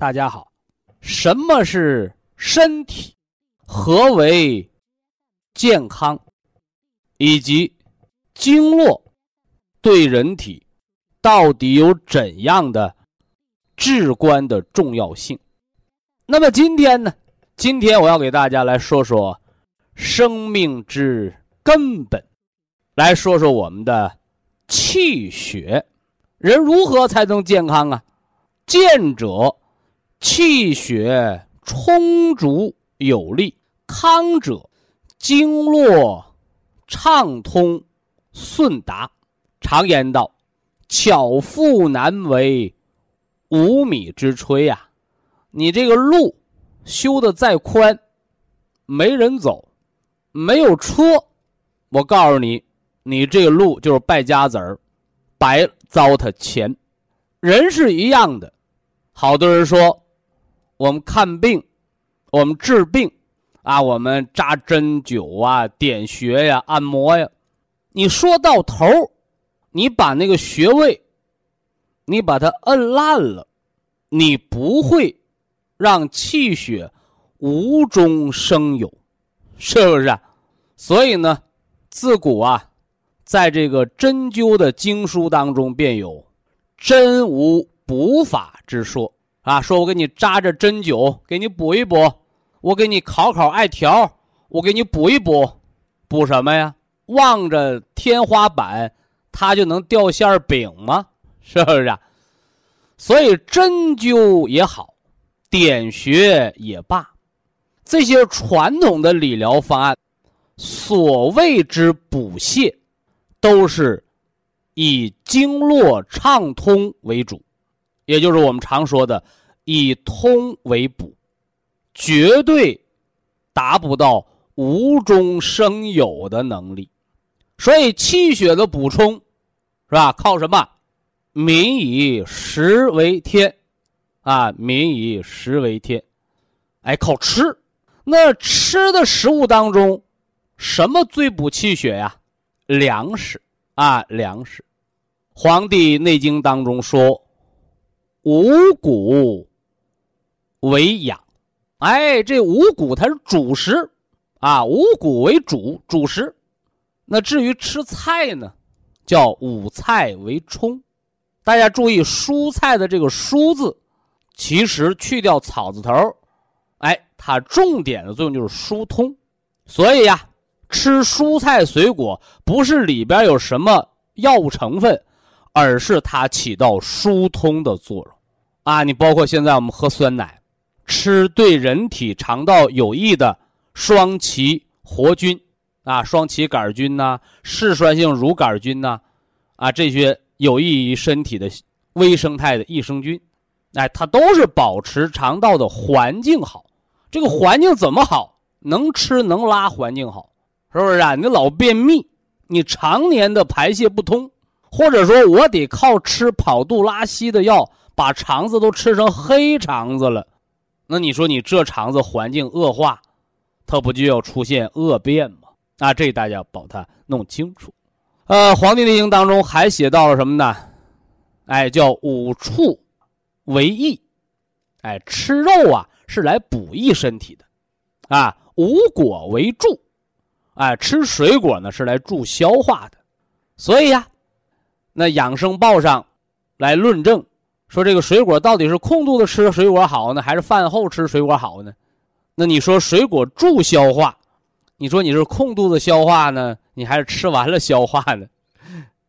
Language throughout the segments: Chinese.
大家好，什么是身体？何为健康？以及经络对人体到底有怎样的至关的重要性？那么今天呢？今天我要给大家来说说生命之根本，来说说我们的气血，人如何才能健康啊？健者。气血充足有力，康者经络畅通顺达。常言道：“巧妇难为无米之炊呀。”你这个路修的再宽，没人走，没有车，我告诉你，你这个路就是败家子儿，白糟蹋钱。人是一样的，好多人说。我们看病，我们治病，啊，我们扎针灸啊，点穴呀，按摩呀，你说到头，你把那个穴位，你把它摁烂了，你不会让气血无中生有，是不是？所以呢，自古啊，在这个针灸的经书当中，便有针无补法之说。啊，说我给你扎着针灸，给你补一补；我给你烤烤艾条，我给你补一补。补什么呀？望着天花板，它就能掉馅饼吗？是不是？啊？所以针灸也好，点穴也罢，这些传统的理疗方案，所谓之补泻，都是以经络畅通为主，也就是我们常说的。以通为补，绝对达不到无中生有的能力。所以气血的补充，是吧？靠什么？民以食为天，啊，民以食为天。哎，靠吃。那吃的食物当中，什么最补气血呀？粮食啊，粮食。《黄帝内经》当中说：“五谷。”为养，哎，这五谷它是主食，啊，五谷为主主食。那至于吃菜呢，叫五菜为充。大家注意，蔬菜的这个“蔬”字，其实去掉草字头，哎，它重点的作用就是疏通。所以呀，吃蔬菜水果不是里边有什么药物成分，而是它起到疏通的作用。啊，你包括现在我们喝酸奶。吃对人体肠道有益的双歧活菌，啊，双歧杆菌呐，嗜酸性乳杆菌呐，啊，这些有益于身体的微生态的益生菌，哎，它都是保持肠道的环境好。这个环境怎么好？能吃能拉，环境好，是不是啊？你老便秘，你常年的排泄不通，或者说我得靠吃跑肚拉稀的药，把肠子都吃成黑肠子了。那你说你这肠子环境恶化，它不就要出现恶变吗？啊，这大家把它弄清楚。呃，《黄帝内经》当中还写到了什么呢？哎，叫五畜为益。哎，吃肉啊是来补益身体的，啊，五果为助。哎，吃水果呢是来助消化的。所以呀，那《养生报》上来论证，说这个水果到底是空肚子吃水果好呢，还是饭后吃水果好呢？那你说水果助消化，你说你是空肚子消化呢，你还是吃完了消化呢？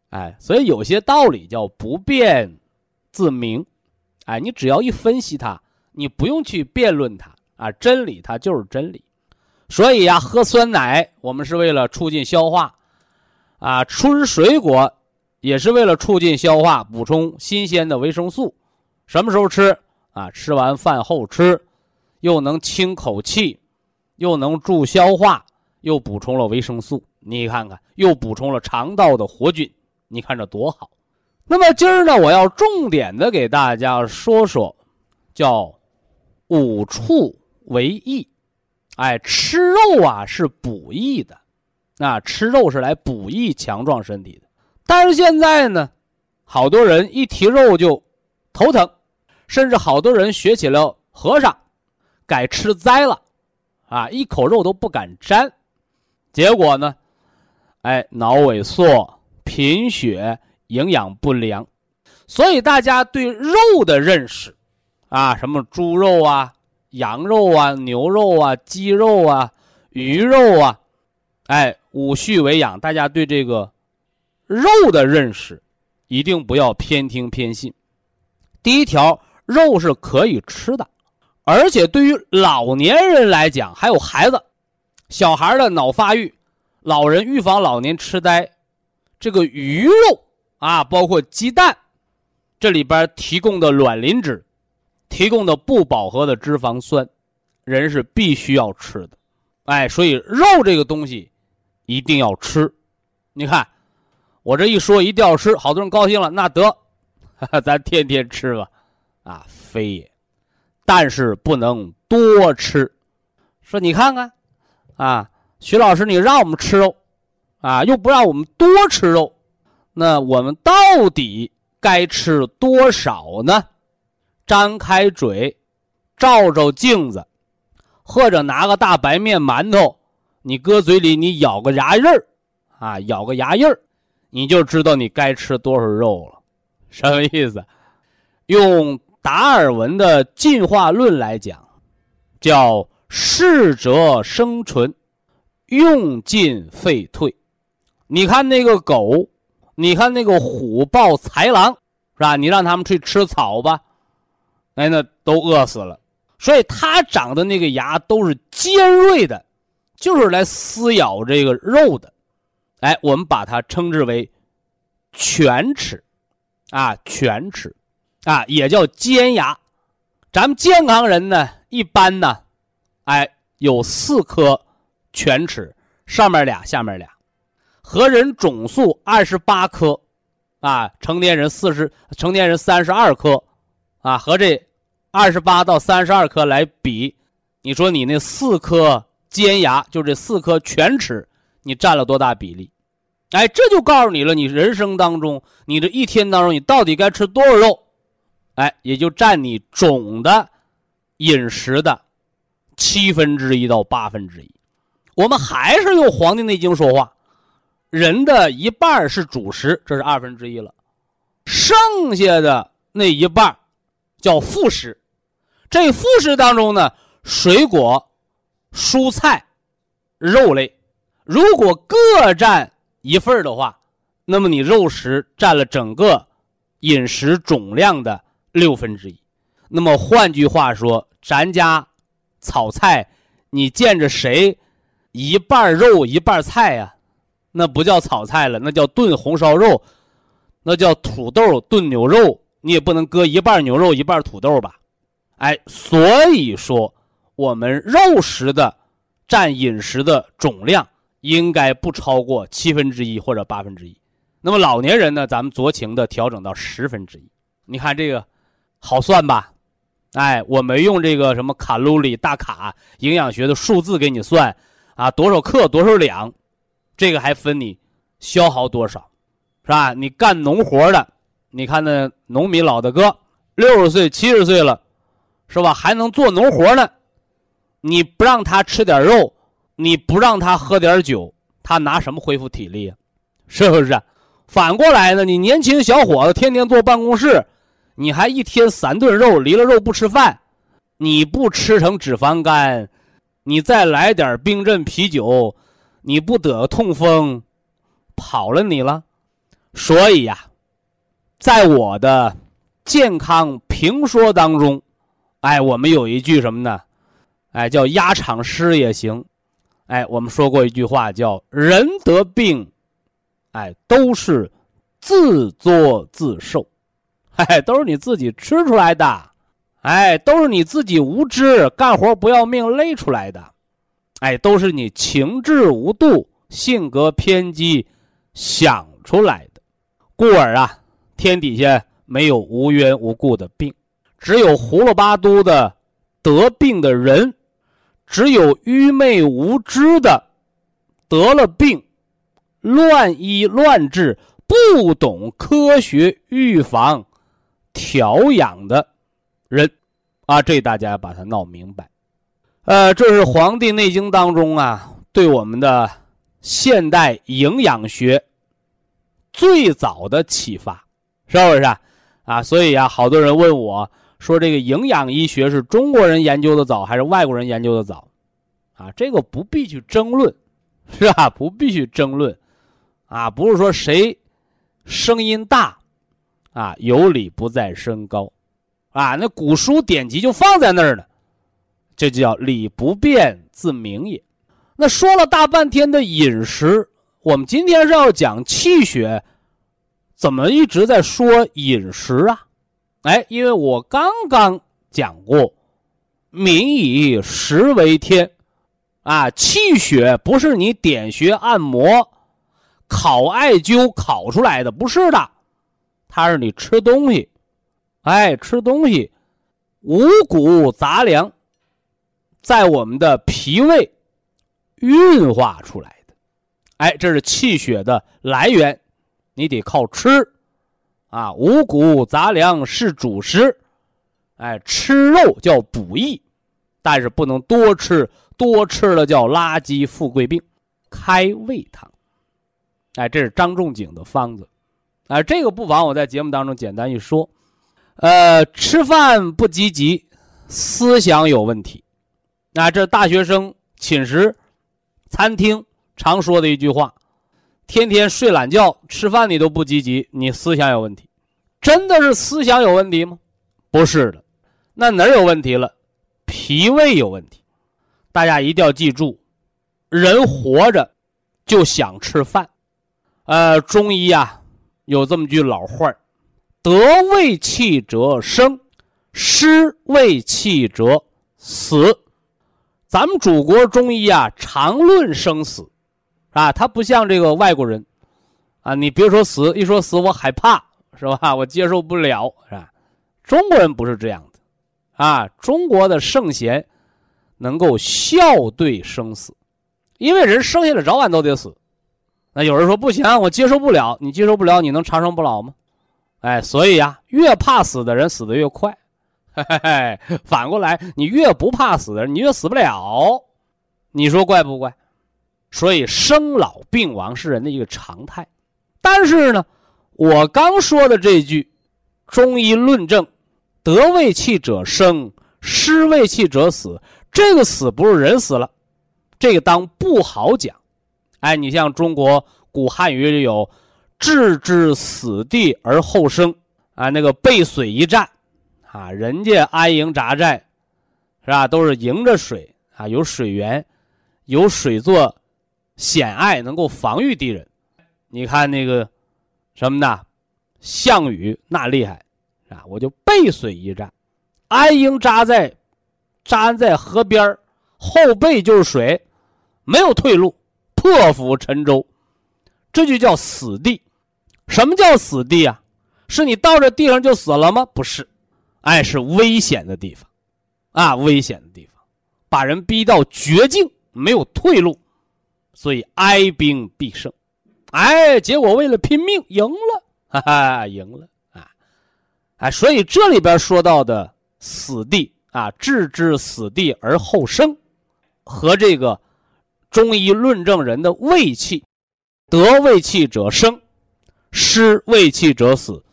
哎，所以有些道理叫不辩自明，哎，你只要一分析它，你不用去辩论它啊，真理它就是真理。所以呀，喝酸奶我们是为了促进消化，啊，吃水果也是为了促进消化，补充新鲜的维生素。什么时候吃啊？吃完饭后吃，又能清口气，又能助消化，又补充了维生素。你看看，又补充了肠道的活菌。你看这多好。那么今儿呢，我要重点的给大家说说，叫五畜为益。哎，吃肉啊是补益的，啊，吃肉是来补益强壮身体的。但是现在呢，好多人一提肉就头疼，甚至好多人学起了和尚，改吃斋了，啊，一口肉都不敢沾，结果呢，哎，脑萎缩、贫血、营养不良。所以大家对肉的认识，啊，什么猪肉啊。羊肉啊，牛肉啊，鸡肉啊，鱼肉啊，哎，五畜为养，大家对这个肉的认识一定不要偏听偏信。第一条，肉是可以吃的，而且对于老年人来讲，还有孩子、小孩的脑发育，老人预防老年痴呆，这个鱼肉啊，包括鸡蛋，这里边提供的卵磷脂。提供的不饱和的脂肪酸，人是必须要吃的，哎，所以肉这个东西一定要吃。你看，我这一说一定要吃，好多人高兴了，那得，咱天天吃吧，啊，非也，但是不能多吃。说你看看，啊，徐老师，你让我们吃肉，啊，又不让我们多吃肉，那我们到底该吃多少呢？张开嘴，照照镜子，或者拿个大白面馒头，你搁嘴里，你咬个牙印儿，啊，咬个牙印儿，你就知道你该吃多少肉了。什么意思？用达尔文的进化论来讲，叫适者生存，用进废退。你看那个狗，你看那个虎豹豺狼，是吧？你让他们去吃草吧。哎，那都饿死了，所以它长的那个牙都是尖锐的，就是来撕咬这个肉的。哎，我们把它称之为犬齿，啊，犬齿，啊，也叫尖牙。咱们健康人呢，一般呢，哎，有四颗犬齿，上面俩，下面俩，和人总数二十八颗，啊，成年人四十，成年人三十二颗，啊，和这。二十八到三十二颗来比，你说你那四颗尖牙，就这四颗犬齿，你占了多大比例？哎，这就告诉你了，你人生当中，你这一天当中，你到底该吃多少肉？哎，也就占你总的饮食的七分之一到八分之一。我们还是用《黄帝内经》说话，人的一半是主食，这是二分之一了，剩下的那一半叫副食。这副食当中呢，水果、蔬菜、肉类，如果各占一份的话，那么你肉食占了整个饮食总量的六分之一。那么换句话说，咱家炒菜，你见着谁一半肉一半菜呀？那不叫炒菜了，那叫炖红烧肉，那叫土豆炖牛肉。你也不能搁一半牛肉一半土豆吧？哎，所以说，我们肉食的占饮食的总量应该不超过七分之一或者八分之一。那么老年人呢，咱们酌情的调整到十分之一。你看这个好算吧？哎，我没用这个什么卡路里大卡营养学的数字给你算啊，多少克多少两，这个还分你消耗多少，是吧？你干农活的，你看那农民老大哥六十岁七十岁了。是吧？还能做农活呢，你不让他吃点肉，你不让他喝点酒，他拿什么恢复体力啊？是不是？反过来呢？你年轻小伙子天天坐办公室，你还一天三顿肉，离了肉不吃饭，你不吃成脂肪肝，你再来点冰镇啤酒，你不得痛风，跑了你了。所以呀，在我的健康评说当中，哎，我们有一句什么呢？哎，叫压场诗也行。哎，我们说过一句话，叫“人得病，哎，都是自作自受”，哎，都是你自己吃出来的，哎，都是你自己无知干活不要命累出来的，哎，都是你情志无度、性格偏激想出来的。故而啊，天底下没有无缘无故的病，只有胡了八嘟的得病的人。只有愚昧无知的得了病，乱医乱治，不懂科学预防、调养的人，啊，这大家把它闹明白。呃，这是《黄帝内经》当中啊，对我们的现代营养学最早的启发，是不是啊？啊，所以啊，好多人问我。说这个营养医学是中国人研究的早还是外国人研究的早？啊，这个不必去争论，是吧？不必去争论，啊，不是说谁声音大，啊，有理不在声高，啊，那古书典籍就放在那儿呢，这就叫理不辩自明也。那说了大半天的饮食，我们今天是要讲气血，怎么一直在说饮食啊？哎，因为我刚刚讲过，民以食为天，啊，气血不是你点穴按摩、烤艾灸烤出来的，不是的，它是你吃东西，哎，吃东西，五谷杂粮，在我们的脾胃运化出来的，哎，这是气血的来源，你得靠吃。啊，五谷杂粮是主食，哎，吃肉叫补益，但是不能多吃，多吃了叫垃圾富贵病，开胃汤。哎，这是张仲景的方子，哎，这个不妨我在节目当中简单一说。呃，吃饭不积极，思想有问题，那这大学生寝室、餐厅常说的一句话。天天睡懒觉，吃饭你都不积极，你思想有问题，真的是思想有问题吗？不是的，那哪儿有问题了？脾胃有问题。大家一定要记住，人活着就想吃饭。呃，中医啊有这么句老话得胃气者生，失胃气者死。咱们祖国中医啊常论生死。啊，他不像这个外国人，啊，你别说死，一说死我害怕，是吧？我接受不了，是吧？中国人不是这样的，啊，中国的圣贤能够笑对生死，因为人生下来早晚都得死。那有人说不行，我接受不了，你接受不了，你能长生不老吗？哎，所以呀，越怕死的人死的越快，嘿嘿嘿，反过来，你越不怕死的人，你越死不了，你说怪不怪？所以生老病亡是人的一个常态，但是呢，我刚说的这句，中医论证，得胃气者生，失胃气者死。这个死不是人死了，这个当不好讲。哎，你像中国古汉语里有“置之死地而后生”，啊，那个背水一战，啊，人家安营扎寨，是吧？都是迎着水啊，有水源，有水做。险隘能够防御敌人，你看那个什么呢？项羽那厉害啊！我就背水一战，安营扎在扎在河边后背就是水，没有退路，破釜沉舟，这就叫死地。什么叫死地啊？是你到这地上就死了吗？不是，哎，是危险的地方，啊，危险的地方，把人逼到绝境，没有退路。所以哀兵必胜，哎，结果为了拼命赢了，哈哈，赢了啊，哎，所以这里边说到的死地啊，置之死地而后生，和这个中医论证人的胃气，得胃气者生，失胃气者死，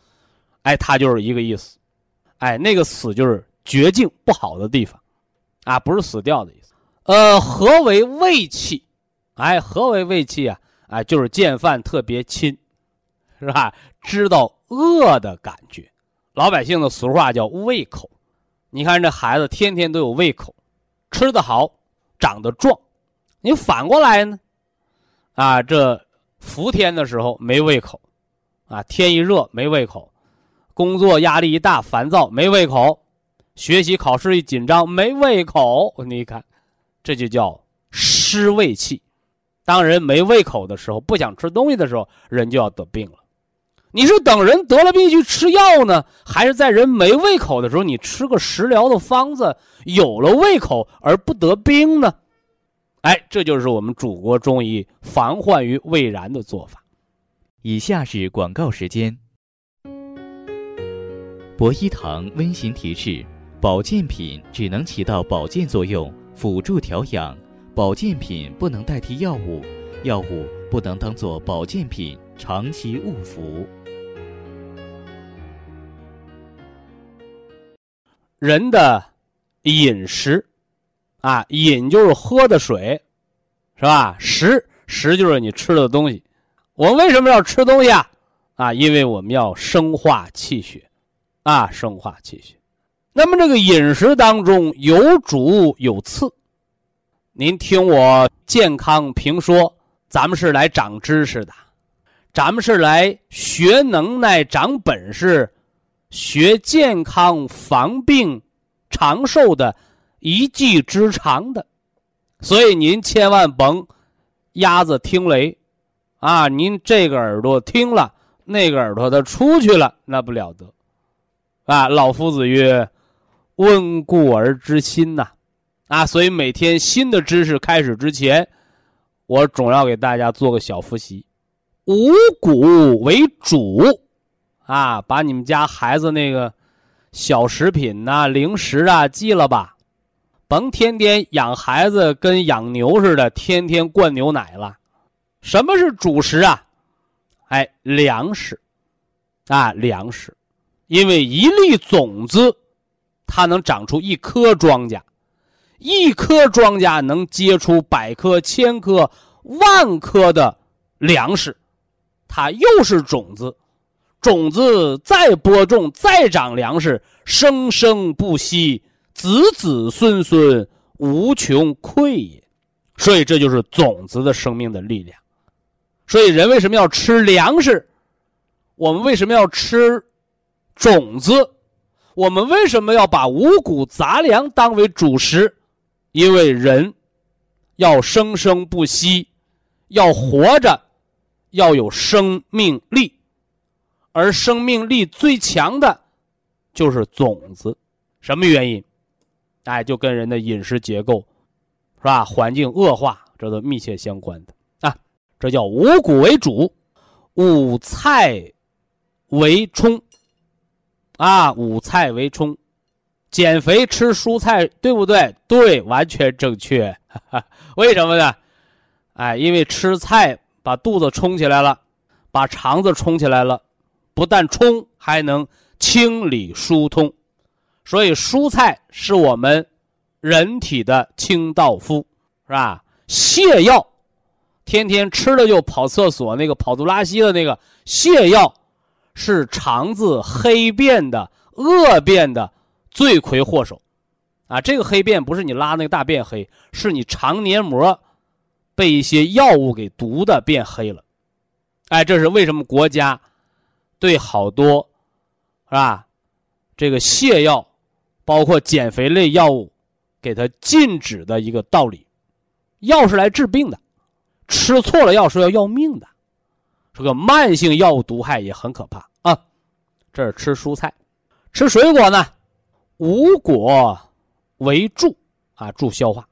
哎，它就是一个意思，哎，那个死就是绝境不好的地方，啊，不是死掉的意思。呃，何为胃气？哎，何为胃气啊？哎，就是见饭特别亲，是吧？知道饿的感觉。老百姓的俗话叫胃口。你看这孩子天天都有胃口，吃得好，长得壮。你反过来呢？啊，这伏天的时候没胃口，啊，天一热没胃口，工作压力一大烦躁没胃口，学习考试一紧张没胃口。你看，这就叫失胃气。当人没胃口的时候，不想吃东西的时候，人就要得病了。你是等人得了病去吃药呢，还是在人没胃口的时候，你吃个食疗的方子，有了胃口而不得病呢？哎，这就是我们祖国中医防患于未然的做法。以下是广告时间。博一堂温馨提示：保健品只能起到保健作用，辅助调养；保健品不能代替药物，药物不能当做保健品长期误服。人的饮食。啊，饮就是喝的水，是吧？食食就是你吃的东西。我们为什么要吃东西啊？啊，因为我们要生化气血，啊，生化气血。那么这个饮食当中有主有次，您听我健康评说，咱们是来长知识的，咱们是来学能耐、长本事、学健康、防病、长寿的。一技之长的，所以您千万甭鸭子听雷，啊，您这个耳朵听了，那个耳朵它出去了，那不了得，啊，老夫子曰：“温故而知新呐，啊，所以每天新的知识开始之前，我总要给大家做个小复习，五谷为主，啊，把你们家孩子那个小食品呐、零食啊记了吧。甭天天养孩子跟养牛似的，天天灌牛奶了。什么是主食啊？哎，粮食，啊，粮食，因为一粒种子，它能长出一颗庄稼，一颗庄稼能结出百颗、千颗、万颗的粮食，它又是种子，种子再播种，再长粮食，生生不息。子子孙孙无穷匮也，所以这就是种子的生命的力量。所以人为什么要吃粮食？我们为什么要吃种子？我们为什么要把五谷杂粮当为主食？因为人要生生不息，要活着，要有生命力，而生命力最强的，就是种子。什么原因？哎，就跟人的饮食结构，是吧？环境恶化，这都密切相关的啊。这叫五谷为主，五菜为充。啊，五菜为充，减肥吃蔬菜，对不对？对，完全正确。为什么呢？哎，因为吃菜把肚子充起来了，把肠子充起来了，不但充，还能清理疏通。所以蔬菜是我们人体的清道夫，是吧？泻药，天天吃了就跑厕所，那个跑肚拉稀的那个泻药，是肠子黑便的恶变的罪魁祸首，啊，这个黑便不是你拉那个大便黑，是你肠黏膜被一些药物给毒的变黑了，哎，这是为什么国家对好多，是吧？这个泻药。包括减肥类药物，给它禁止的一个道理，药是来治病的，吃错了药是要要命的，这个慢性药物毒害也很可怕啊。这是吃蔬菜，吃水果呢，五果为助啊，助消化。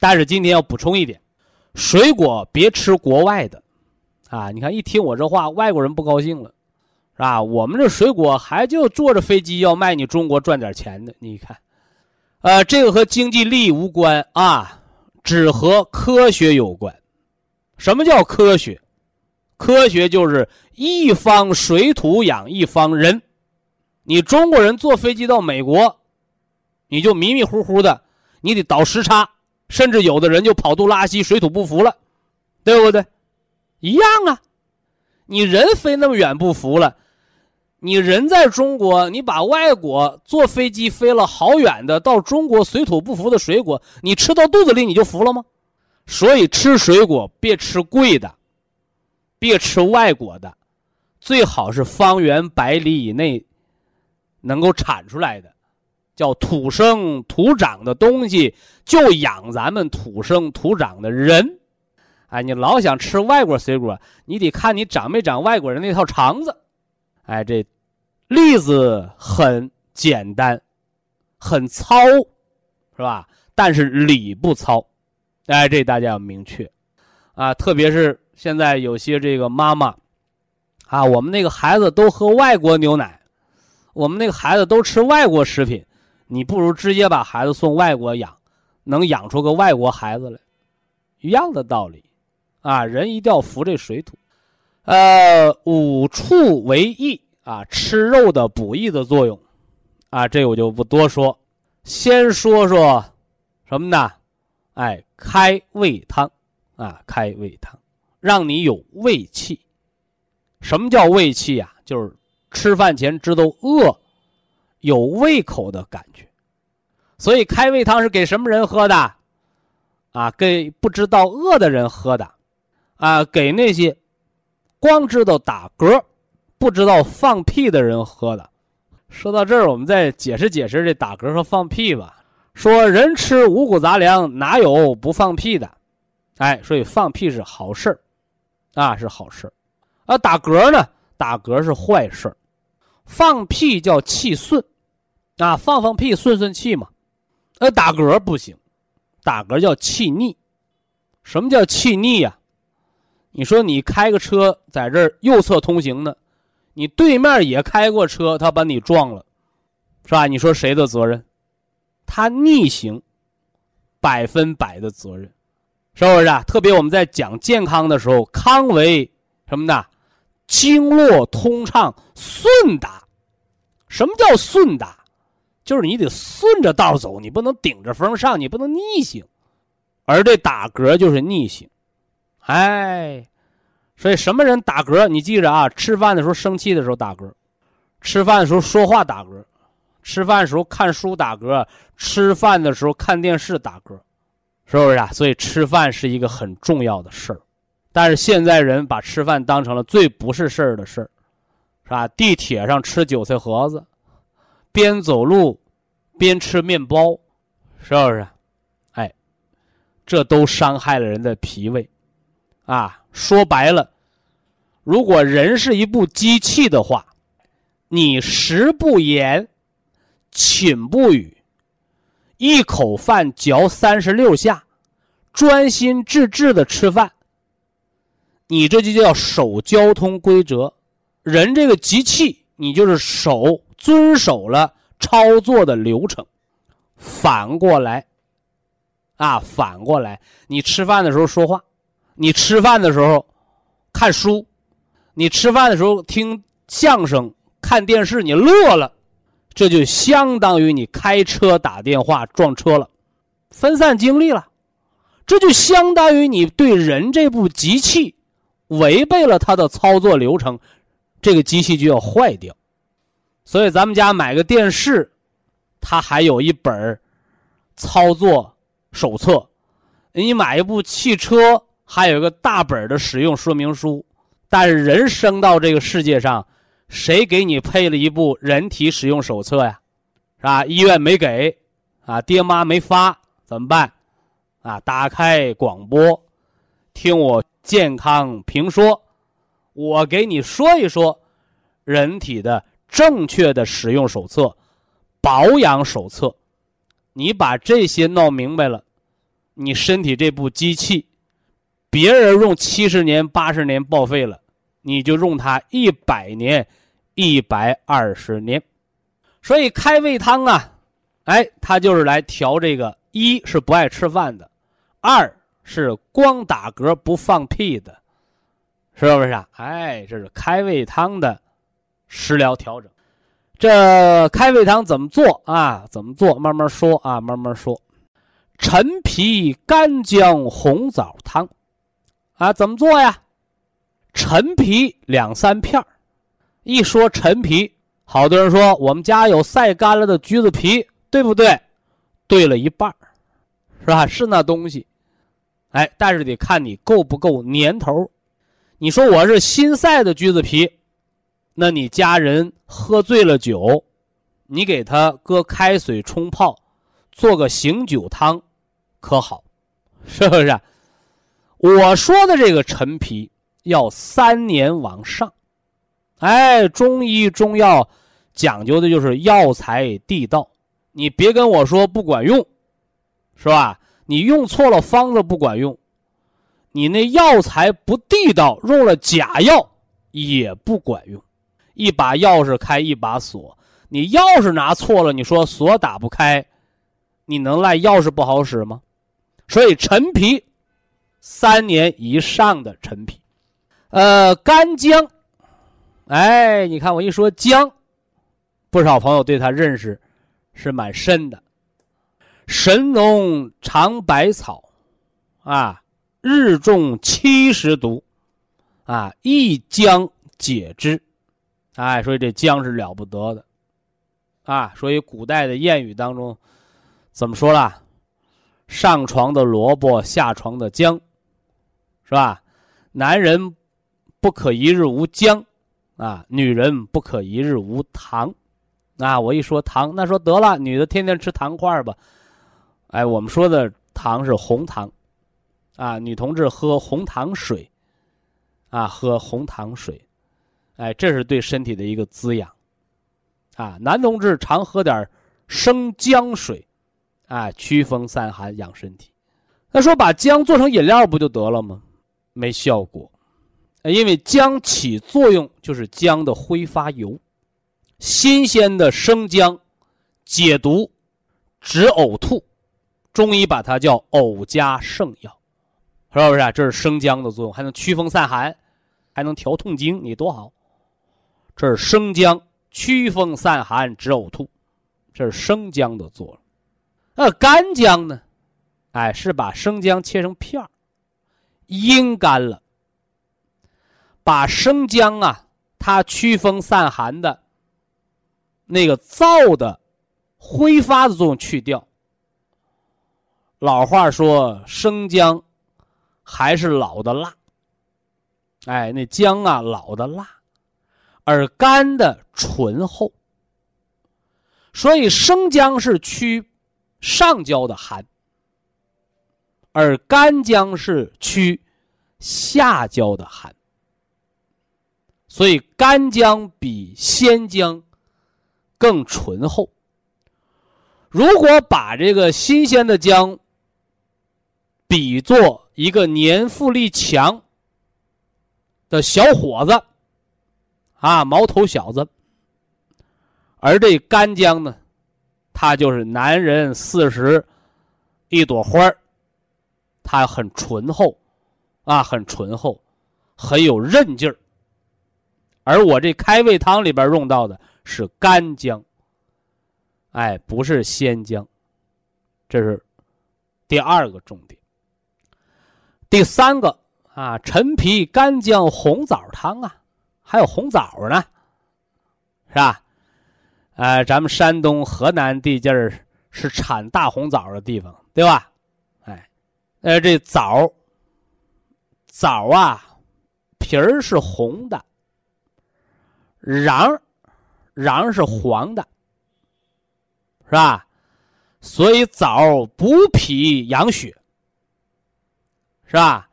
但是今天要补充一点，水果别吃国外的，啊，你看一听我这话，外国人不高兴了。是吧？我们这水果还就坐着飞机要卖你中国赚点钱的。你看，呃，这个和经济利益无关啊，只和科学有关。什么叫科学？科学就是一方水土养一方人。你中国人坐飞机到美国，你就迷迷糊糊的，你得倒时差，甚至有的人就跑肚拉稀、水土不服了，对不对？一样啊，你人飞那么远不服了，你人在中国，你把外国坐飞机飞了好远的到中国水土不服的水果，你吃到肚子里你就服了吗？所以吃水果别吃贵的，别吃外国的，最好是方圆百里以内能够产出来的，叫土生土长的东西，就养咱们土生土长的人。哎，你老想吃外国水果，你得看你长没长外国人那套肠子。哎，这例子很简单，很糙，是吧？但是理不糙。哎，这大家要明确啊！特别是现在有些这个妈妈啊，我们那个孩子都喝外国牛奶，我们那个孩子都吃外国食品，你不如直接把孩子送外国养，能养出个外国孩子来，一样的道理。啊，人一定要服这水土，呃，五畜为益啊，吃肉的补益的作用，啊，这我就不多说，先说说什么呢？哎，开胃汤，啊，开胃汤，让你有胃气。什么叫胃气呀？就是吃饭前知道饿，有胃口的感觉。所以开胃汤是给什么人喝的？啊，给不知道饿的人喝的。啊，给那些光知道打嗝、不知道放屁的人喝的。说到这儿，我们再解释解释这打嗝和放屁吧。说人吃五谷杂粮，哪有不放屁的？哎，所以放屁是好事儿，啊是好事儿。而打嗝呢，打嗝是坏事儿。放屁叫气顺，啊放放屁顺顺气嘛。呃打嗝不行，打嗝叫气逆。什么叫气逆呀？你说你开个车在这儿右侧通行呢，你对面也开过车，他把你撞了，是吧？你说谁的责任？他逆行，百分百的责任，是不是啊？特别我们在讲健康的时候，康为什么呢？经络通畅，顺达。什么叫顺达？就是你得顺着道走，你不能顶着风上，你不能逆行。而这打嗝就是逆行。哎，所以什么人打嗝？你记着啊，吃饭的时候生气的时候打嗝，吃饭的时候说话打嗝，吃饭的时候看书打嗝，吃饭的时候看电视打嗝，是不是啊？所以吃饭是一个很重要的事儿，但是现在人把吃饭当成了最不是事儿的事儿，是吧？地铁上吃韭菜盒子，边走路边吃面包，是不是？哎，这都伤害了人的脾胃。啊，说白了，如果人是一部机器的话，你食不言，寝不语，一口饭嚼三十六下，专心致志的吃饭，你这就叫守交通规则。人这个机器，你就是守遵守了操作的流程。反过来，啊，反过来，你吃饭的时候说话。你吃饭的时候看书，你吃饭的时候听相声、看电视，你乐了，这就相当于你开车打电话撞车了，分散精力了，这就相当于你对人这部机器违背了它的操作流程，这个机器就要坏掉。所以咱们家买个电视，它还有一本操作手册；你买一部汽车。还有一个大本的使用说明书，但是人生到这个世界上，谁给你配了一部人体使用手册呀？是吧？医院没给，啊，爹妈没发，怎么办？啊，打开广播，听我健康评说，我给你说一说人体的正确的使用手册、保养手册。你把这些弄明白了，你身体这部机器。别人用七十年、八十年报废了，你就用它一百年、一百二十年。所以开胃汤啊，哎，它就是来调这个：一是不爱吃饭的，二是光打嗝不放屁的，是不是啊？哎，这是开胃汤的食疗调整。这开胃汤怎么做啊？怎么做？慢慢说啊，慢慢说。陈皮干姜红枣汤，啊，怎么做呀？陈皮两三片一说陈皮，好多人说我们家有晒干了的橘子皮，对不对？对了一半是吧？是那东西。哎，但是得看你够不够年头。你说我是新晒的橘子皮，那你家人喝醉了酒，你给他搁开水冲泡，做个醒酒汤。可好，是不是？我说的这个陈皮要三年往上，哎，中医中药讲究的就是药材地道，你别跟我说不管用，是吧？你用错了方子不管用，你那药材不地道，用了假药也不管用。一把钥匙开一把锁，你钥匙拿错了，你说锁打不开，你能赖钥匙不好使吗？所以陈皮，三年以上的陈皮，呃，干姜，哎，你看我一说姜，不少朋友对他认识是蛮深的。神农尝百草，啊，日中七十毒，啊，一姜解之，哎，所以这姜是了不得的，啊，所以古代的谚语当中怎么说了？上床的萝卜，下床的姜，是吧？男人不可一日无姜，啊，女人不可一日无糖，啊，我一说糖，那说得了，女的天天吃糖块吧？哎，我们说的糖是红糖，啊，女同志喝红糖水，啊，喝红糖水，哎，这是对身体的一个滋养，啊，男同志常喝点生姜水。啊，驱风散寒，养身体。那说把姜做成饮料不就得了吗？没效果，因为姜起作用就是姜的挥发油。新鲜的生姜解毒、止呕吐，中医把它叫呕加圣药，是不是？这是生姜的作用，还能驱风散寒，还能调痛经，你多好。这是生姜驱风散寒、止呕吐，这是生姜的作用。那干姜呢？哎，是把生姜切成片儿，阴干了，把生姜啊，它驱风散寒的那个燥的、挥发的作用去掉。老话说，生姜还是老的辣，哎，那姜啊，老的辣，而干的醇厚，所以生姜是驱。上焦的寒，而干姜是驱下焦的寒，所以干姜比鲜姜更醇厚。如果把这个新鲜的姜比作一个年富力强的小伙子，啊，毛头小子，而这干姜呢？它就是男人四十一朵花儿，它很醇厚，啊，很醇厚，很有韧劲儿。而我这开胃汤里边用到的是干姜，哎，不是鲜姜，这是第二个重点。第三个啊，陈皮干姜红枣汤啊，还有红枣呢，是吧？哎，咱们山东、河南地界儿是产大红枣的地方，对吧？哎，呃，这枣，枣啊，皮儿是红的，瓤，瓤是黄的，是吧？所以枣补脾养血，是吧？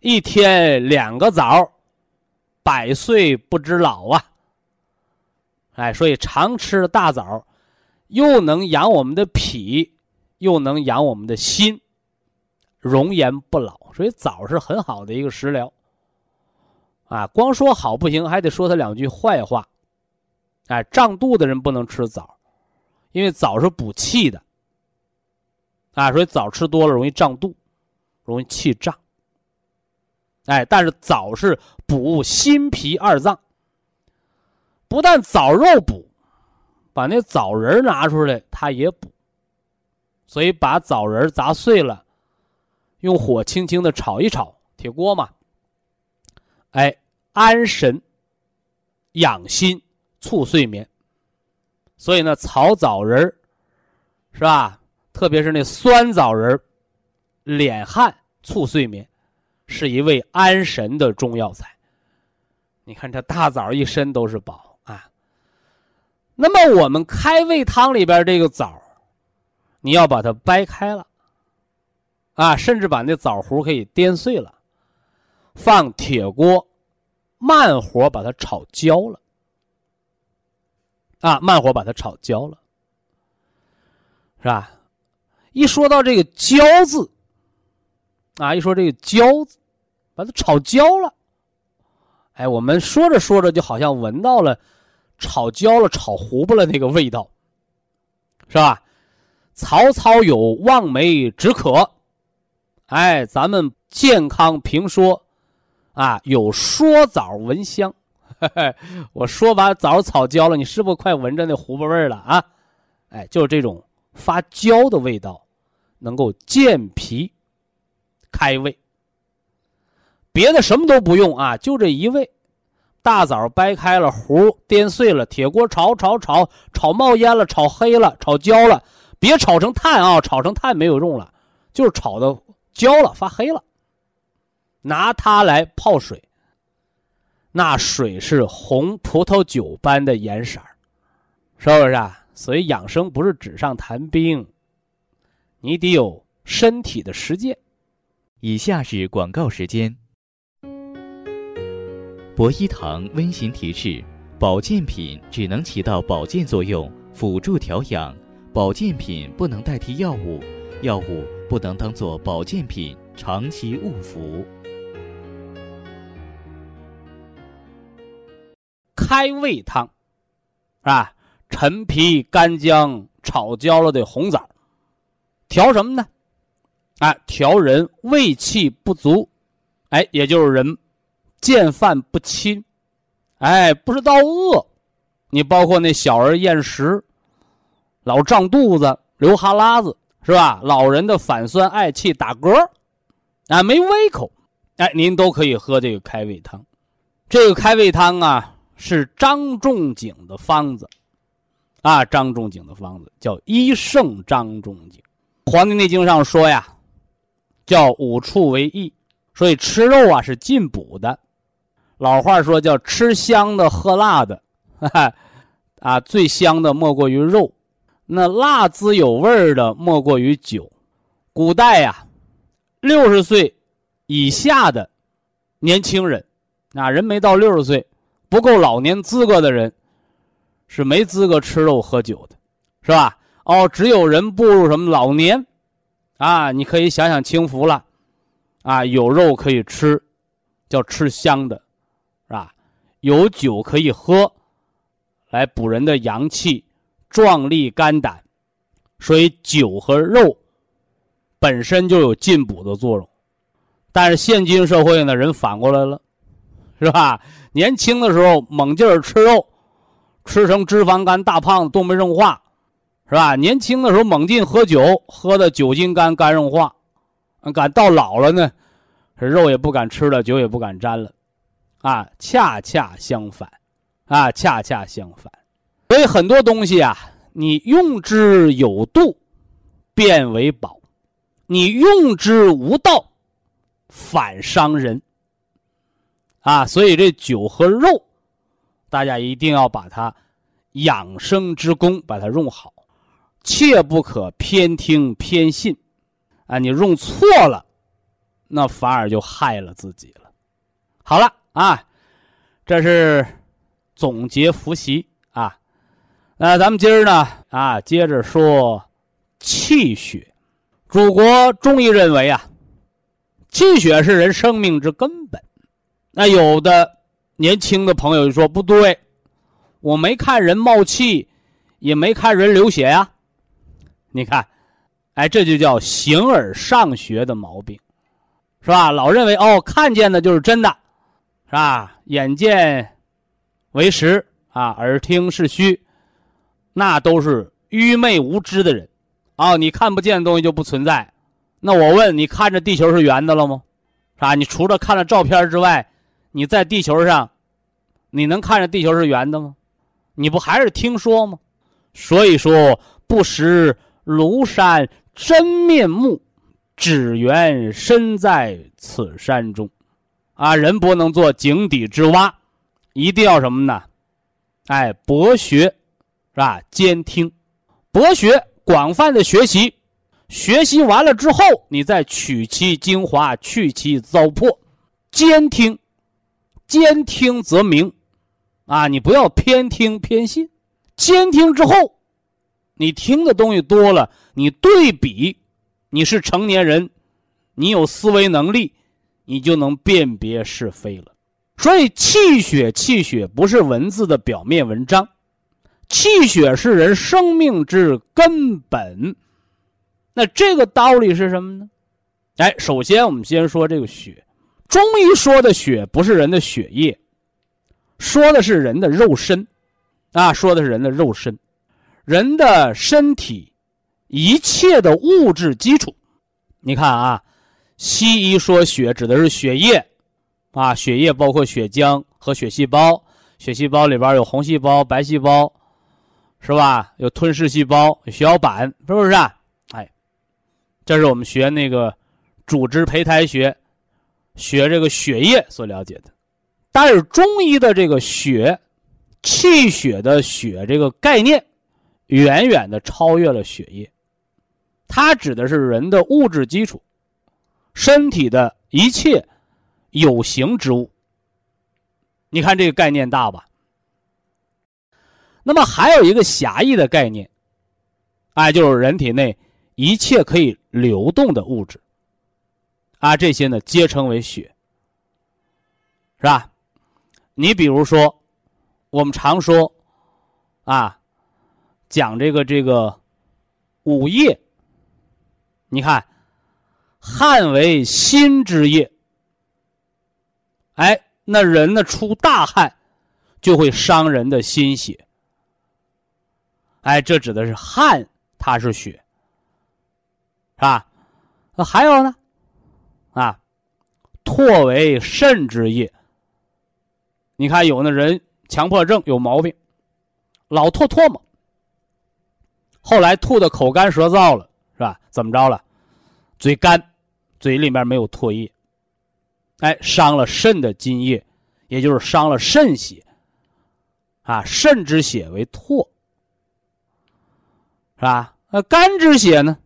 一天两个枣，百岁不知老啊。哎，所以常吃大枣，又能养我们的脾，又能养我们的心，容颜不老。所以枣是很好的一个食疗。啊，光说好不行，还得说他两句坏话。哎，胀肚的人不能吃枣，因为枣是补气的。啊，所以枣吃多了容易胀肚，容易气胀。哎，但是枣是补心脾二脏。不但枣肉补，把那枣仁拿出来，它也补。所以把枣仁砸碎了，用火轻轻的炒一炒，铁锅嘛。哎，安神、养心、促睡眠。所以呢，炒枣仁是吧？特别是那酸枣仁敛汗促睡眠，是一味安神的中药材。你看这大枣一身都是宝啊。那么我们开胃汤里边这个枣。你要把它掰开了，啊，甚至把那枣核可以颠碎了，放铁锅，慢火把它炒焦了，啊，慢火把它炒焦了，是吧？一说到这个焦字，啊，一说这个焦字，把它炒焦了，哎，我们说着说着就好像闻到了炒焦了、炒糊巴了那个味道，是吧？曹操有望梅止渴，哎，咱们健康评说，啊，有说枣闻香。我说把枣炒焦了，你是不是快闻着那糊巴味了啊？哎，就是这种发焦的味道，能够健脾开胃。别的什么都不用啊，就这一味，大枣掰开了核，颠碎了，铁锅炒炒炒，炒冒烟了，炒黑了，炒焦了。别炒成炭啊！炒成炭没有用了，就是炒的焦了、发黑了。拿它来泡水，那水是红葡萄酒般的颜色是不是啊？所以养生不是纸上谈兵，你得有身体的实践。以下是广告时间。博一堂温馨提示：保健品只能起到保健作用，辅助调养。保健品不能代替药物，药物不能当做保健品长期误服。开胃汤，啊，陈皮、干姜炒焦了的红枣，调什么呢？啊，调人胃气不足，哎，也就是人见饭不亲，哎，不知道饿。你包括那小儿厌食。老胀肚子、流哈喇子是吧？老人的反酸、嗳气、打嗝，啊，没胃口，哎，您都可以喝这个开胃汤。这个开胃汤啊，是张仲景的方子，啊，张仲景的方子叫医圣张仲景。《黄帝内经》上说呀，叫五畜为益，所以吃肉啊是进补的。老话说叫吃香的喝辣的，哈哈，啊，最香的莫过于肉。那辣滋有味儿的莫过于酒。古代呀，六十岁以下的年轻人，啊，人没到六十岁，不够老年资格的人，是没资格吃肉喝酒的，是吧？哦，只有人步入什么老年，啊，你可以享享清福了，啊，有肉可以吃，叫吃香的，是吧？有酒可以喝，来补人的阳气。壮力肝胆，所以酒和肉本身就有进补的作用。但是现今社会呢，人反过来了，是吧？年轻的时候猛劲儿吃肉，吃成脂肪肝大胖子，动脉硬化，是吧？年轻的时候猛劲喝酒，喝的酒精肝肝硬化，敢到老了呢，肉也不敢吃了，酒也不敢沾了，啊，恰恰相反，啊，恰恰相反。所以很多东西啊，你用之有度，变为宝；你用之无道，反伤人。啊，所以这酒和肉，大家一定要把它养生之功把它用好，切不可偏听偏信。啊，你用错了，那反而就害了自己了。好了啊，这是总结复习啊。那咱们今儿呢啊，接着说气血。祖国中医认为啊，气血是人生命之根本。那有的年轻的朋友就说不对，我没看人冒气，也没看人流血呀。你看，哎，这就叫形而上学的毛病，是吧？老认为哦，看见的就是真的，是吧？眼见为实啊，耳听是虚。那都是愚昧无知的人。啊，你看不见的东西就不存在。那我问你，看着地球是圆的了吗？是吧？你除了看了照片之外，你在地球上，你能看着地球是圆的吗？你不还是听说吗？所以说，不识庐山真面目，只缘身在此山中。啊，人不能做井底之蛙，一定要什么呢？哎，博学，是吧？兼听，博学，广泛的学习。学习完了之后，你再取其精华，去其糟粕。兼听，兼听则明。啊，你不要偏听偏信。兼听之后，你听的东西多了，你对比，你是成年人，你有思维能力。你就能辨别是非了，所以气血气血不是文字的表面文章，气血是人生命之根本。那这个道理是什么呢？哎，首先我们先说这个血，中医说的血不是人的血液，说的是人的肉身，啊，说的是人的肉身，人的身体一切的物质基础。你看啊。西医说血指的是血液，啊，血液包括血浆和血细胞，血细胞里边有红细胞、白细胞，是吧？有吞噬细胞、血小板，是不是？啊？哎，这是我们学那个组织胚胎学，学这个血液所了解的。但是中医的这个血，气血的血这个概念，远远的超越了血液，它指的是人的物质基础。身体的一切有形之物，你看这个概念大吧？那么还有一个狭义的概念，哎，就是人体内一切可以流动的物质，啊，这些呢皆称为血，是吧？你比如说，我们常说，啊，讲这个这个午夜，你看。汗为心之液，哎，那人呢出大汗，就会伤人的心血。哎，这指的是汗，它是血，是吧？那还有呢？啊，唾为肾之液。你看，有的人强迫症有毛病，老唾唾沫，后来吐的口干舌燥了，是吧？怎么着了？嘴干。嘴里面没有唾液，哎，伤了肾的津液，也就是伤了肾血。啊，肾之血为唾，是吧？那肝之血呢？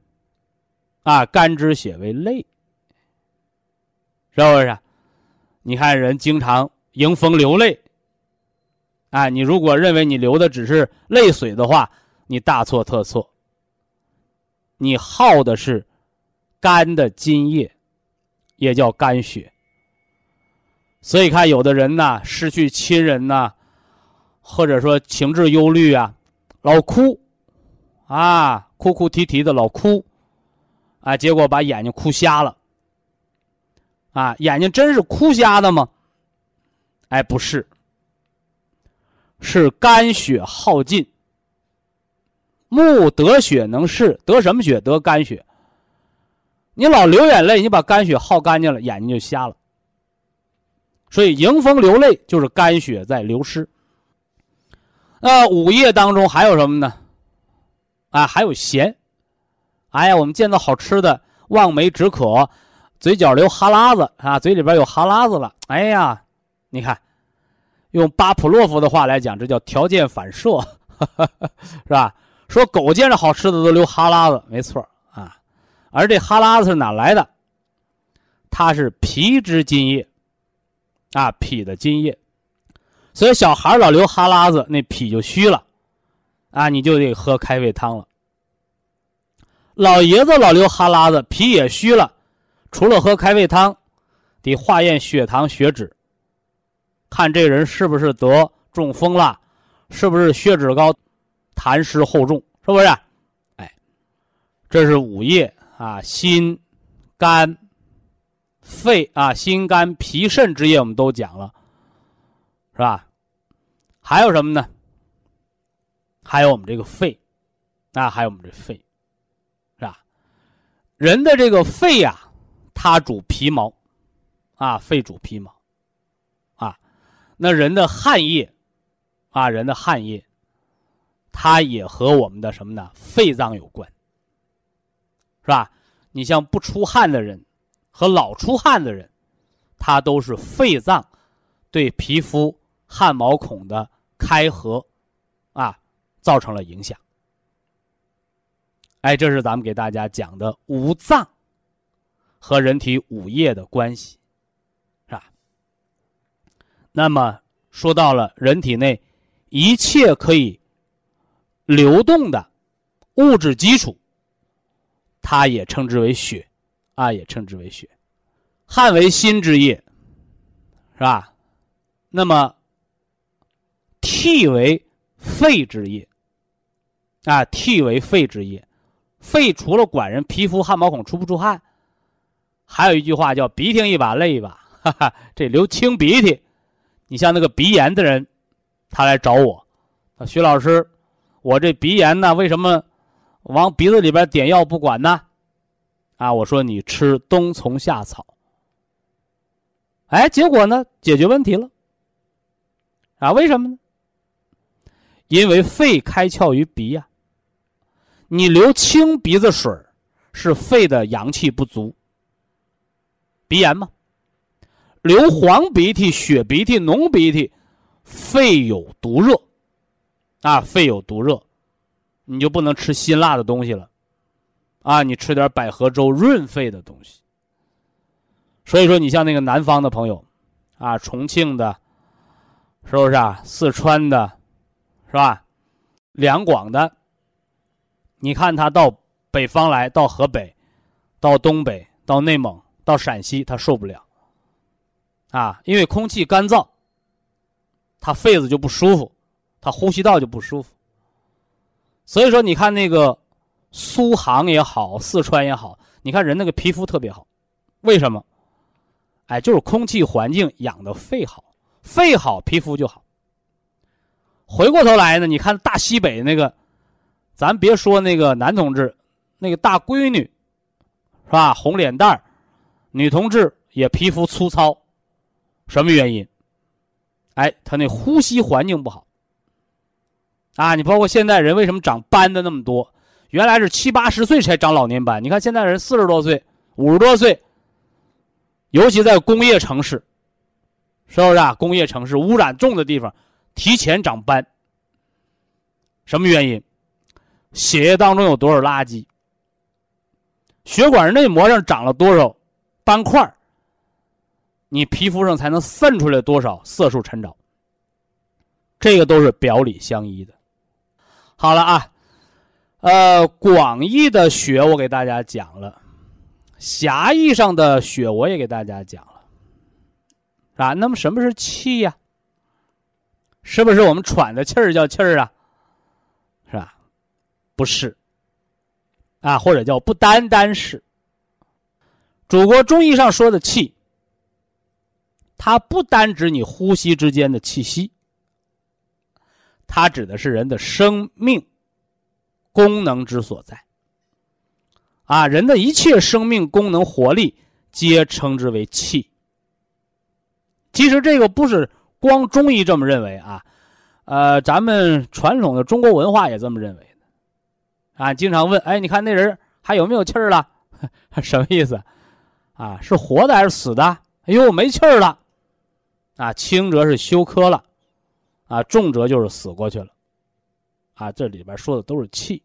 啊，肝之血为泪，是不是？你看人经常迎风流泪，啊，你如果认为你流的只是泪水的话，你大错特错。你耗的是。肝的津液，也叫肝血。所以看有的人呢，失去亲人呐，或者说情志忧虑啊，老哭，啊，哭哭啼啼的老哭，啊，结果把眼睛哭瞎了。啊，眼睛真是哭瞎的吗？哎，不是，是肝血耗尽。木得血能视，得什么血？得肝血。你老流眼泪，你把肝血耗干净了，眼睛就瞎了。所以迎风流泪就是肝血在流失。那午夜当中还有什么呢？啊，还有咸。哎呀，我们见到好吃的，望梅止渴，嘴角流哈喇子啊，嘴里边有哈喇子了。哎呀，你看，用巴甫洛夫的话来讲，这叫条件反射，是吧？说狗见着好吃的都流哈喇子，没错啊。而这哈喇子是哪来的？它是脾之津液，啊，脾的津液，所以小孩老流哈喇子，那脾就虚了，啊，你就得喝开胃汤了。老爷子老流哈喇子，脾也虚了，除了喝开胃汤，得化验血糖、血脂，看这人是不是得中风了，是不是血脂高，痰湿厚重，是不是？哎，这是五液。啊，心、肝、肺啊，心肝脾肾之液我们都讲了，是吧？还有什么呢？还有我们这个肺，啊，还有我们这肺，是吧？人的这个肺呀，它主皮毛，啊，肺主皮毛，啊，那人的汗液，啊，人的汗液，它也和我们的什么呢？肺脏有关，是吧？你像不出汗的人和老出汗的人，他都是肺脏对皮肤汗毛孔的开合，啊。造成了影响，哎，这是咱们给大家讲的五脏和人体五液的关系，是吧？那么说到了人体内一切可以流动的物质基础，它也称之为血，啊，也称之为血。汗为心之液，是吧？那么涕为肺之液。啊，涕为肺之液，肺除了管人皮肤汗毛孔出不出汗，还有一句话叫鼻涕一把泪一把，哈哈，这流清鼻涕。你像那个鼻炎的人，他来找我，徐老师，我这鼻炎呢，为什么往鼻子里边点药不管呢？啊，我说你吃冬虫夏草。哎，结果呢，解决问题了。啊，为什么呢？因为肺开窍于鼻呀。你流清鼻子水是肺的阳气不足，鼻炎吗？流黄鼻涕、血鼻涕、浓鼻涕，肺有毒热，啊，肺有毒热，你就不能吃辛辣的东西了，啊，你吃点百合粥润肺的东西。所以说，你像那个南方的朋友，啊，重庆的，是不是啊？四川的，是吧？两广的。你看他到北方来，到河北，到东北，到内蒙，到陕西，他受不了，啊，因为空气干燥，他肺子就不舒服，他呼吸道就不舒服。所以说，你看那个苏杭也好，四川也好，你看人那个皮肤特别好，为什么？哎，就是空气环境养的肺好，肺好皮肤就好。回过头来呢，你看大西北那个。咱别说那个男同志，那个大闺女，是吧？红脸蛋儿，女同志也皮肤粗糙，什么原因？哎，她那呼吸环境不好。啊，你包括现在人为什么长斑的那么多？原来是七八十岁才长老年斑，你看现在人四十多岁、五十多岁，尤其在工业城市，是不是啊？工业城市污染重的地方，提前长斑，什么原因？血液当中有多少垃圾？血管内膜上长了多少斑块？你皮肤上才能渗出来多少色素沉着？这个都是表里相依的。好了啊，呃，广义的血我给大家讲了，狭义上的血我也给大家讲了，啊，那么什么是气呀？是不是我们喘的气儿叫气儿啊？是吧不是，啊，或者叫不单单是。祖国中医上说的气，它不单指你呼吸之间的气息，它指的是人的生命功能之所在。啊，人的一切生命功能活力，皆称之为气。其实这个不是光中医这么认为啊，呃，咱们传统的中国文化也这么认为的。啊，经常问，哎，你看那人还有没有气儿了？什么意思？啊，是活的还是死的？哎呦，没气儿了。啊，轻则是休克了，啊，重则就是死过去了。啊，这里边说的都是气。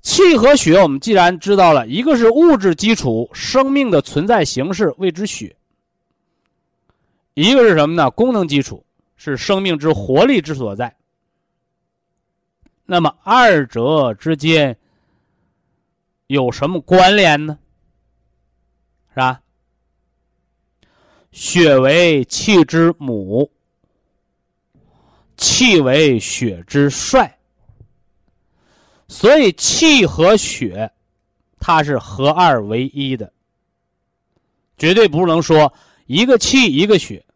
气和血，我们既然知道了，一个是物质基础，生命的存在形式谓之血；一个是什么呢？功能基础，是生命之活力之所在。那么二者之间有什么关联呢？是吧？血为气之母，气为血之帅，所以气和血它是合二为一的，绝对不能说一个气一个血，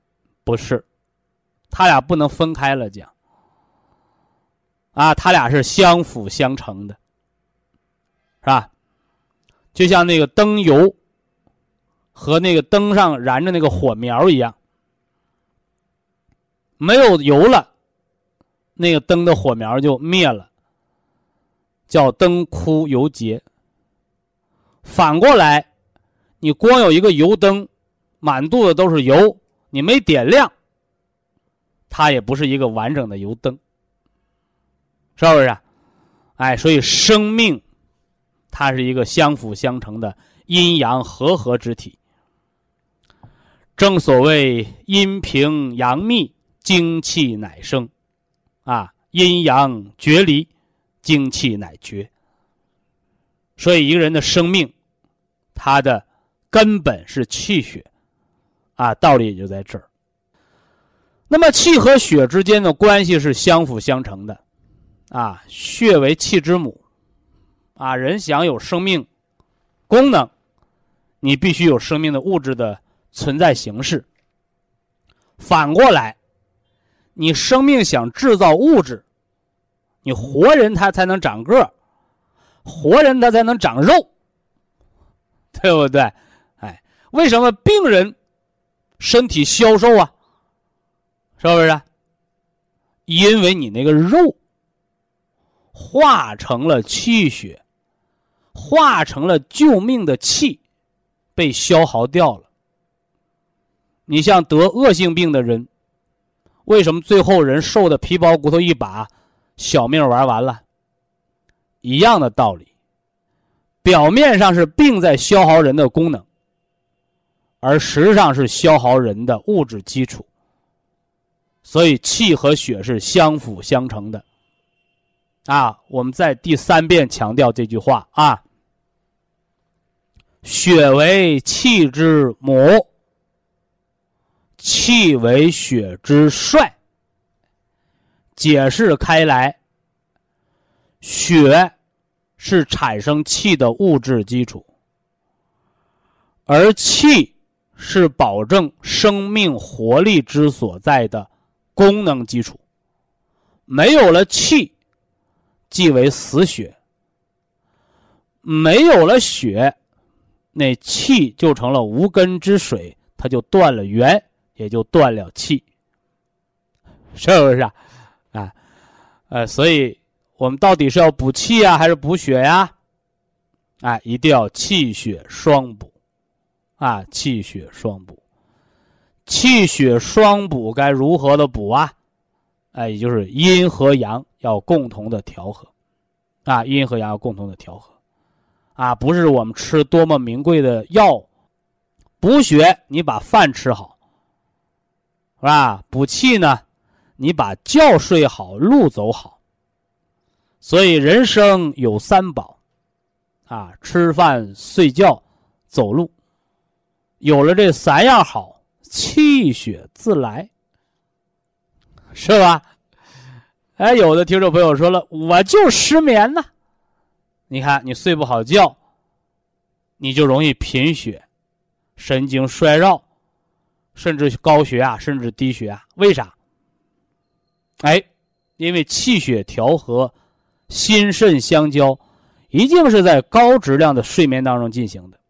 不是，他俩不能分开了讲。啊，它俩是相辅相成的，是吧？就像那个灯油和那个灯上燃着那个火苗一样，没有油了，那个灯的火苗就灭了，叫灯枯油竭。反过来，你光有一个油灯，满肚子都是油，你没点亮，它也不是一个完整的油灯，是不是？哎，所以生命，它是一个相辅相成的阴阳和合之体。正所谓阴平阳密，精气乃生，啊，阴阳决离，精气乃绝。所以一个人的生命。它的根本是气血，啊，道理也就在这儿。那么气和血之间的关系是相辅相成的，啊，血为气之母，啊，人想有生命功能，你必须有生命的物质的存在形式。反过来，你生命想制造物质，你活人他才能长个活人他才能长肉。对不对？哎，为什么病人身体消瘦啊？是不是？因为你那个肉化成了气血，化成了救命的气，被消耗掉了。你像得恶性病的人，为什么最后人瘦的皮包骨头一把，小命玩完了？一样的道理。表面上是病在消耗人的功能，而实际上是消耗人的物质基础。所以气和血是相辅相成的。啊，我们在第三遍强调这句话啊：血为气之母，气为血之帅。解释开来，血。是产生气的物质基础，而气是保证生命活力之所在的功能基础。没有了气，即为死血；没有了血，那气就成了无根之水，它就断了源，也就断了气，是不是啊？啊，呃，所以。我们到底是要补气啊，还是补血呀？哎，一定要气血双补，啊，气血双补，气血双补该如何的补啊？哎，也就是阴和阳要共同的调和，啊，阴和阳要共同的调和，啊，不是我们吃多么名贵的药，补血你把饭吃好，是吧？补气呢，你把觉睡好，路走好。所以人生有三宝，啊，吃饭、睡觉、走路，有了这三样好，气血自来，是吧？哎，有的听众朋友说了，我就失眠呢，你看你睡不好觉，你就容易贫血、神经衰弱，甚至高血压，甚至低血压，为啥？哎，因为气血调和。心肾相交，一定是在高质量的睡眠当中进行的。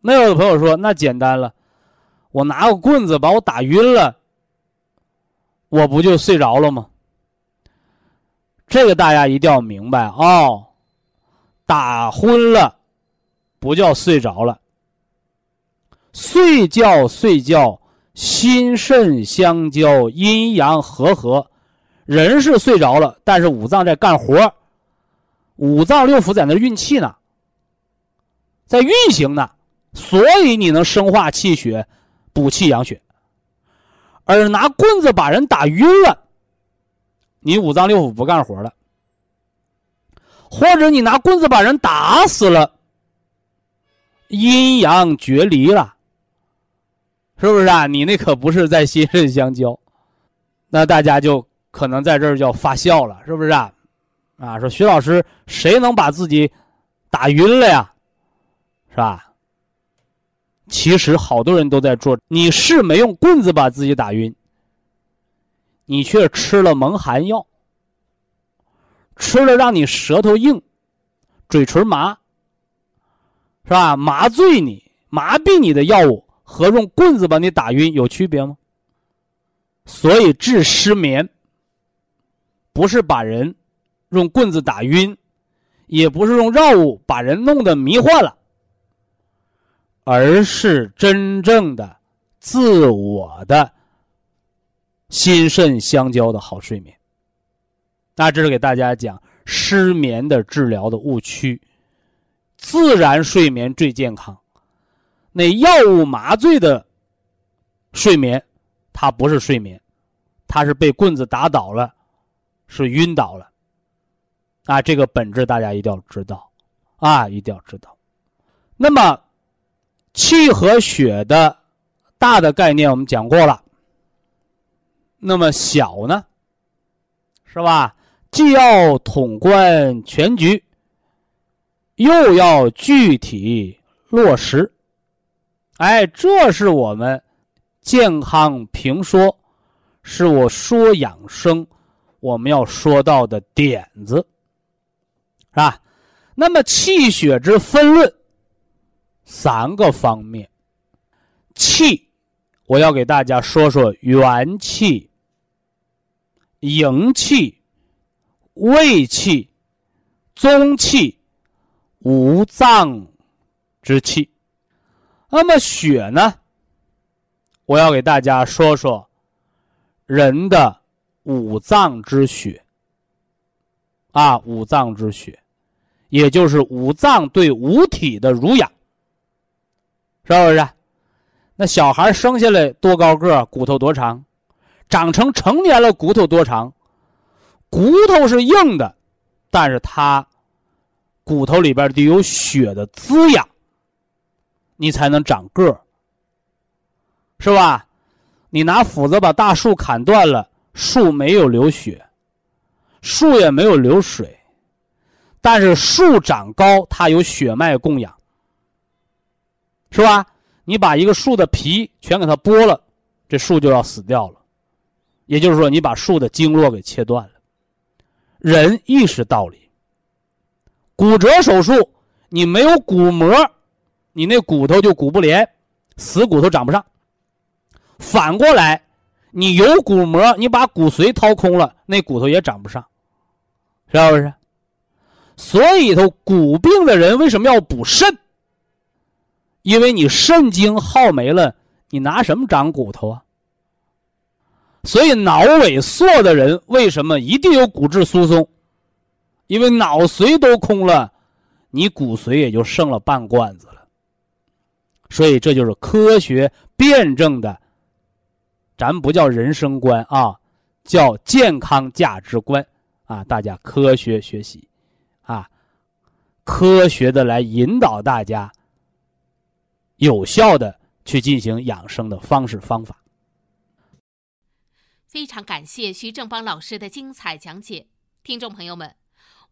那有的朋友说：“那简单了，我拿个棍子把我打晕了，我不就睡着了吗？”这个大家一定要明白哦，打昏了不叫睡着了。睡觉睡觉，心肾相交，阴阳和合。人是睡着了，但是五脏在干活五脏六腑在那运气呢，在运行呢，所以你能生化气血，补气养血。而拿棍子把人打晕了，你五脏六腑不干活了，或者你拿棍子把人打死了，阴阳决离了，是不是啊？你那可不是在心肾相交，那大家就。可能在这儿就要发笑了，是不是啊？啊，说徐老师，谁能把自己打晕了呀？是吧？其实好多人都在做，你是没用棍子把自己打晕，你却吃了蒙汗药，吃了让你舌头硬、嘴唇麻，是吧？麻醉你、麻痹你的药物和用棍子把你打晕有区别吗？所以治失眠，不是把人用棍子打晕，也不是用药物把人弄得迷幻了，而是真正的自我的心肾相交的好睡眠。那这是给大家讲失眠的治疗的误区，自然睡眠最健康。那药物麻醉的睡眠。它不是睡眠，它是被棍子打倒了，是晕倒了。啊，这个本质大家一定要知道，啊，一定要知道。那么，气和血的大的概念我们讲过了。那么小呢，是吧？既要统观全局，又要具体落实。哎，这是我们。健康评说，是我说养生我们要说到的点子，是吧？那么气血之分论，三个方面。气，我要给大家说说元气、营气、胃气、中气、五脏之气。那么血呢？我要给大家说说人的五脏之血啊，五脏之血，也就是五脏对五体的濡养，是不是？那小孩生下来多高个，骨头多长？长成成年了，骨头多长？骨头是硬的，但是它骨头里边得有血的滋养，你才能长个儿。是吧？你拿斧子把大树砍断了，树没有流血，树也没有流水，但是树长高，它有血脉供养，是吧？你把一个树的皮全给它剥了，这树就要死掉了。也就是说，你把树的经络给切断了。人亦是道理。骨折手术，你没有骨膜，你那骨头就骨不连，死骨头长不上。反过来，你有骨膜，你把骨髓掏空了，那骨头也长不上，是不是？所以头骨病的人为什么要补肾？因为你肾精耗没了，你拿什么长骨头啊？所以脑萎缩的人为什么一定有骨质疏松？因为脑髓都空了，你骨髓也就剩了半罐子。所以这就是科学辩证的。咱不叫人生观啊，叫健康价值观啊！大家科学学习，啊，科学的来引导大家，有效的去进行养生的方式方法。非常感谢徐正邦老师的精彩讲解，听众朋友们。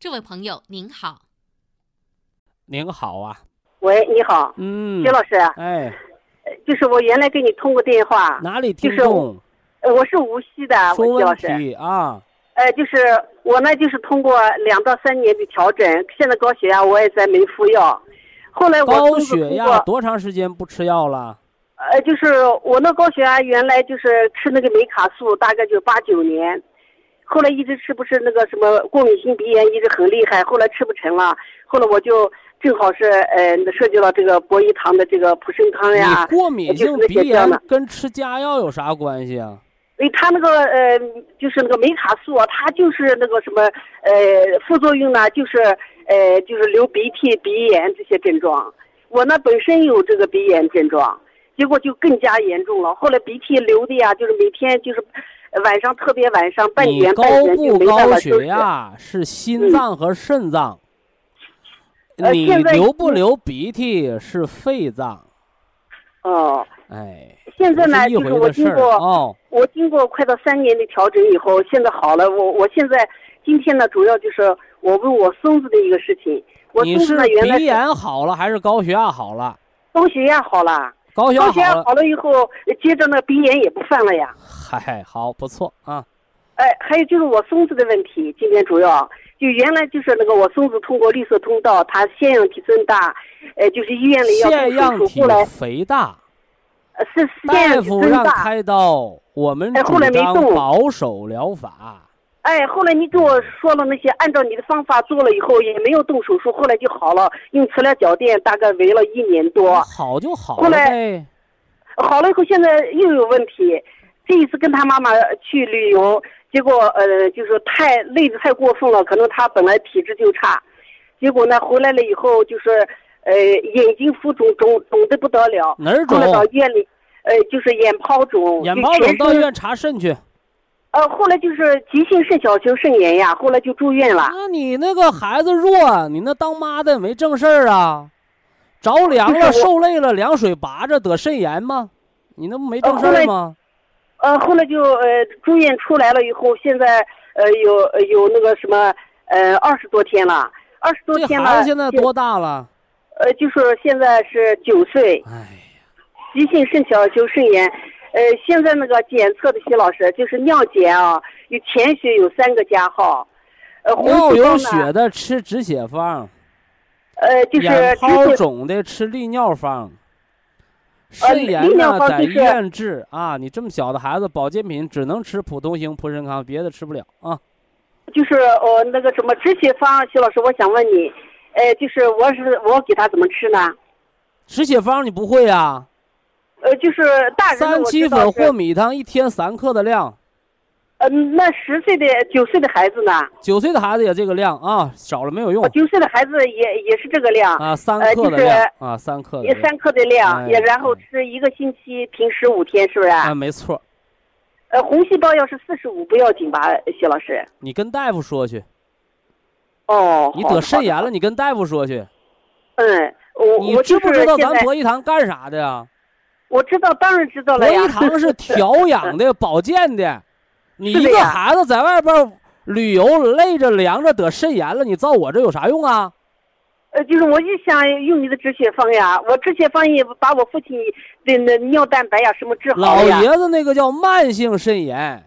这位朋友您好，您好啊，喂，你好，嗯，薛老师，哎，就是我原来给你通过电话，哪里听众？呃，我是无锡的，薛老师啊，呃，就是我呢，就是通过两到三年的调整，现在高血压我也在没服药，后来我高血压多长时间不吃药了？呃，就是我那高血压原来就是吃那个美卡素，大概就八九年。后来一直吃不是那个什么过敏性鼻炎一直很厉害，后来吃不成了。后来我就正好是呃涉及到这个博医堂的这个普生康呀，过敏性鼻炎跟吃加药有啥关系啊？因为他那个呃就是那个美卡素啊，它就是那个什么呃副作用呢，就是呃就是流鼻涕、鼻炎这些症状。我呢本身有这个鼻炎症状，结果就更加严重了。后来鼻涕流的呀，就是每天就是。晚上特别晚上半你高圆半圆就不没办高。血压是心脏和肾脏，流不流鼻涕是肺脏，哦，哎，现在呢，就是我经过、哦。我经过快到三年的调整以后，现在好了。我我现在今天呢，主要就是我问我孙子的一个事情。我孙子呢原鼻炎好了还是高血压好了？高血压好了，高血压好了，以后，接着那鼻炎也不犯了呀。嗨，好不错啊。哎，还有就是我孙子的问题，今天主要就原来就是那个我孙子通过绿色通道，他腺样体增大，呃，就是医院里要腺样动手术，体后来肥大，呃是腺大样体夫让增大。开刀，我们哎主后来没动张保守疗法。哎，后来你给我说了那些，按照你的方法做了以后，也没有动手术，后来就好了，用磁疗脚垫大概围了一年多，好就好了后来。好了以后现在又有问题。这一次跟他妈妈去旅游，结果呃就是太累的太过分了，可能他本来体质就差，结果呢回来了以后就是呃眼睛浮肿肿肿的不得了，哪儿后来到肿？医院里呃就是眼泡肿，眼泡肿到医院查肾去。呃后来就是急性肾小球肾炎呀，后来就住院了。那你那个孩子弱，你那当妈的没正事儿啊？着凉了、受累了，凉水拔着得肾炎吗？你那不没正事儿吗？呃，后来就呃住院出来了以后，现在呃有呃有那个什么呃二十多天了，二十多天了。孩子现在多大了？呃，就是现在是九岁，哎呀，急性肾小球肾炎。呃，现在那个检测的徐老师就是尿检啊，有潜血有三个加号，呃，红尿有细胞呢，血的吃止血方，呃，就是眼止血泡肿的吃利尿方。呃肾炎利尿呢，在医院治啊。你这么小的孩子，保健品只能吃普通型普参康，别的吃不了啊。就是呃那个什么止血方，徐老师，我想问你，呃，就是我是我给他怎么吃呢？止血方你不会呀、呃，就是大人的三七粉或米汤一天三克的量，嗯，那十岁的、九岁的孩子呢？九岁的孩子也这个量啊，少了没有用九岁的孩子也也是这个量，啊，三克的量啊，三克的也三克的量，哎也然后吃一个星期，平时五天，是不是？啊，没错。呃，红细胞要是四十五不要紧吧，徐老师？你跟大夫说去，哦，你得肾炎。了，你跟大夫说去。嗯，我你知不知道咱博医堂干啥的呀？我知道，当然知道了呀。医堂是调养的、保健的。你一个孩子在外边旅游累着凉着得肾炎了，你造我这有啥用啊？呃，就是我就想用你的止血方呀，我止血方也把我父亲的那尿蛋白呀什么治好老。爷子那个叫慢性肾炎，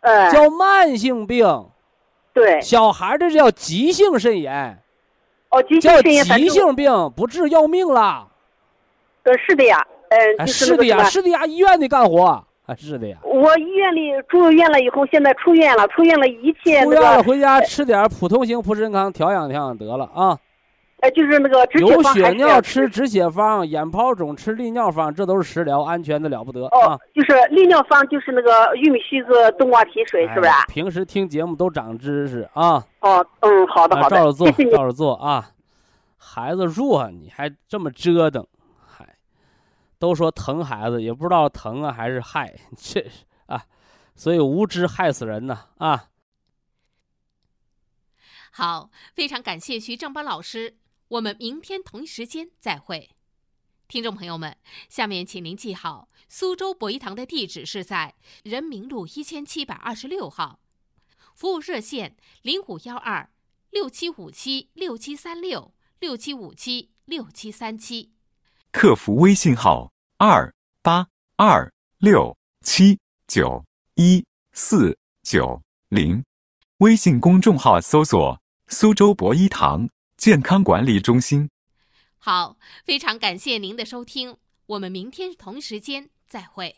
呃，叫慢性病。对，小孩儿这叫急性肾炎，哦，急性叫肾炎，反急性病，不治要命了。呃是的呀，呃，哎，就是是的呀，是的呀，医院的干活啊，是的呀。我医院里住院了以后，现在出院了，出院了一切那出院了，回家吃点普通型普参康调养调养得了啊。呃，就是那个止血有血尿吃止血方，眼泡肿吃利尿方，这都是食疗，安全的了不得哦啊。，就是利尿方，就是那个玉米须子、冬瓜提水，是不是？哎平时听节目都长知识啊，哦，嗯，好的，好的啊照着，做，谢谢。照着做啊。孩子弱，你还这么折腾，嗨，都说疼孩子，也不知道疼啊还是害，这啊，所以无知害死人呐啊。好，非常感谢徐正邦老师，我们明天同一时间再会。听众朋友们，下面请您记好，苏州博一堂的地址是在人民路一千七百二十六号，服务热线零五幺二六七五七六七三六六七五七六七三七。客服微信号二八二六七九一四九零，微信公众号搜索“苏州博一堂健康管理中心”。好，非常感谢您的收听，我们明天同时间再会。